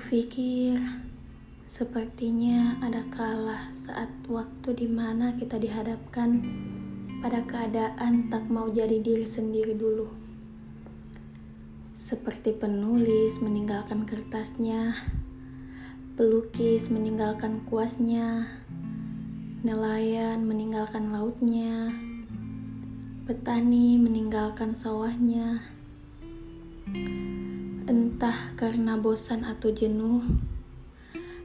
Kupikir sepertinya ada kala saat waktu di mana kita dihadapkan pada keadaan tak mau jadi diri sendiri dulu. Seperti penulis meninggalkan kertasnya, pelukis meninggalkan kuasnya, nelayan meninggalkan lautnya, petani meninggalkan sawahnya entah karena bosan atau jenuh,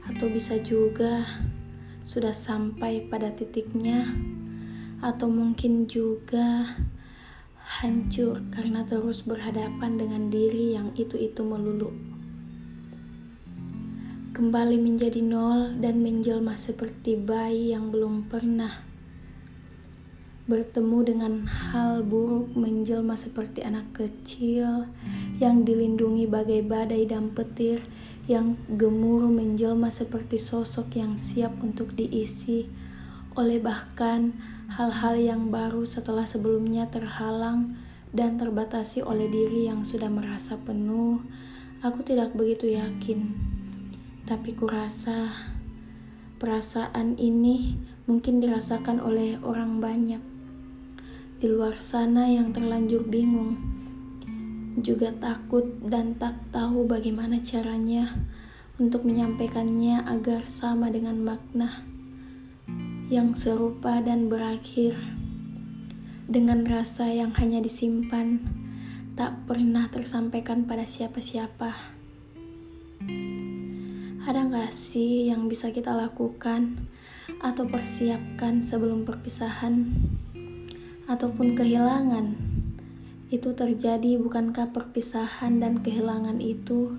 atau bisa juga sudah sampai pada titiknya, atau mungkin juga hancur karena terus berhadapan dengan diri yang itu-itu melulu. Kembali menjadi nol dan menjelma seperti bayi yang belum pernah bertemu dengan hal buruk menjelma seperti anak kecil yang dilindungi bagai badai dan petir yang gemuruh menjelma seperti sosok yang siap untuk diisi oleh bahkan hal-hal yang baru setelah sebelumnya terhalang dan terbatasi oleh diri yang sudah merasa penuh. Aku tidak begitu yakin, tapi kurasa perasaan ini mungkin dirasakan oleh orang banyak di luar sana yang terlanjur bingung, juga takut dan tak tahu bagaimana caranya untuk menyampaikannya agar sama dengan makna yang serupa dan berakhir dengan rasa yang hanya disimpan, tak pernah tersampaikan pada siapa-siapa. Ada gak sih yang bisa kita lakukan atau persiapkan sebelum perpisahan? Ataupun kehilangan. Itu terjadi bukankah perpisahan dan kehilangan itu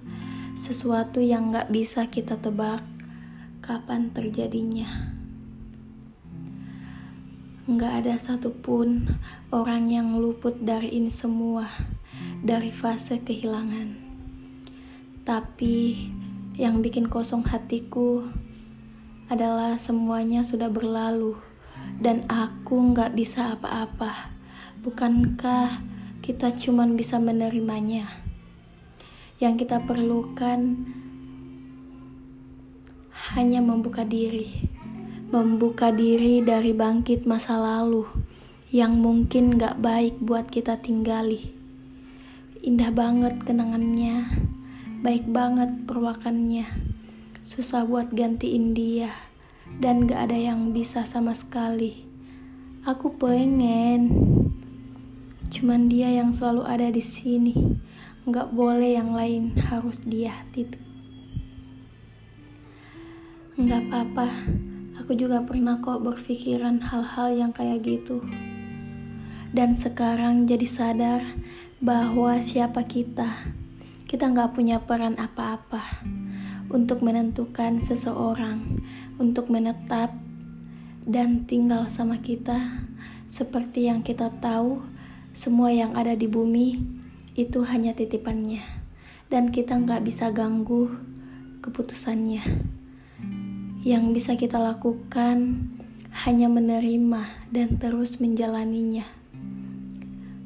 sesuatu yang gak bisa kita tebak kapan terjadinya. Gak ada satupun orang yang luput dari ini semua, dari fase kehilangan. Tapi yang bikin kosong hatiku adalah semuanya sudah berlalu dan aku nggak bisa apa-apa. Bukankah kita cuma bisa menerimanya? Yang kita perlukan hanya membuka diri, membuka diri dari bangkit masa lalu yang mungkin gak baik buat kita tinggali. Indah banget kenangannya, baik banget perwakannya, susah buat gantiin dia dan gak ada yang bisa sama sekali. Aku pengen, cuman dia yang selalu ada di sini. Gak boleh yang lain, harus dia. Titik. Gak apa-apa, aku juga pernah kok berpikiran hal-hal yang kayak gitu. Dan sekarang jadi sadar bahwa siapa kita, kita gak punya peran apa-apa untuk menentukan seseorang untuk menetap dan tinggal sama kita, seperti yang kita tahu, semua yang ada di bumi itu hanya titipannya, dan kita nggak bisa ganggu keputusannya. Yang bisa kita lakukan hanya menerima dan terus menjalaninya.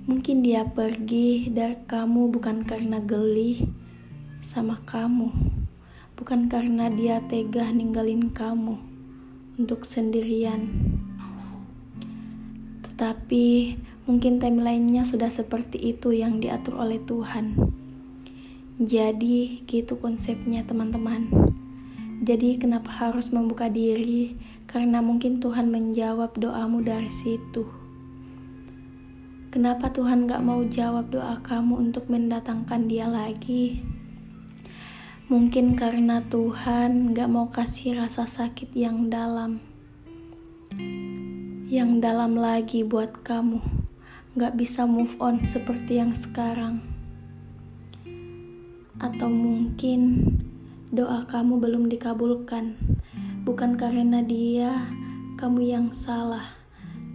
Mungkin dia pergi dari kamu bukan karena geli sama kamu bukan karena dia tega ninggalin kamu untuk sendirian. Tetapi mungkin timelinenya sudah seperti itu yang diatur oleh Tuhan. Jadi gitu konsepnya teman-teman. Jadi kenapa harus membuka diri? Karena mungkin Tuhan menjawab doamu dari situ. Kenapa Tuhan gak mau jawab doa kamu untuk mendatangkan dia lagi? Mungkin karena Tuhan gak mau kasih rasa sakit yang dalam, yang dalam lagi buat kamu, gak bisa move on seperti yang sekarang. Atau mungkin doa kamu belum dikabulkan, bukan karena dia kamu yang salah,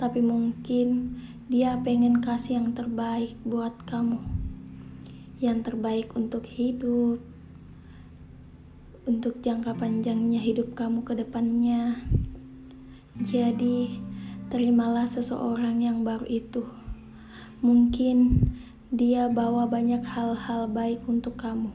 tapi mungkin dia pengen kasih yang terbaik buat kamu, yang terbaik untuk hidup untuk jangka panjangnya hidup kamu ke depannya. Jadi, terimalah seseorang yang baru itu. Mungkin dia bawa banyak hal-hal baik untuk kamu.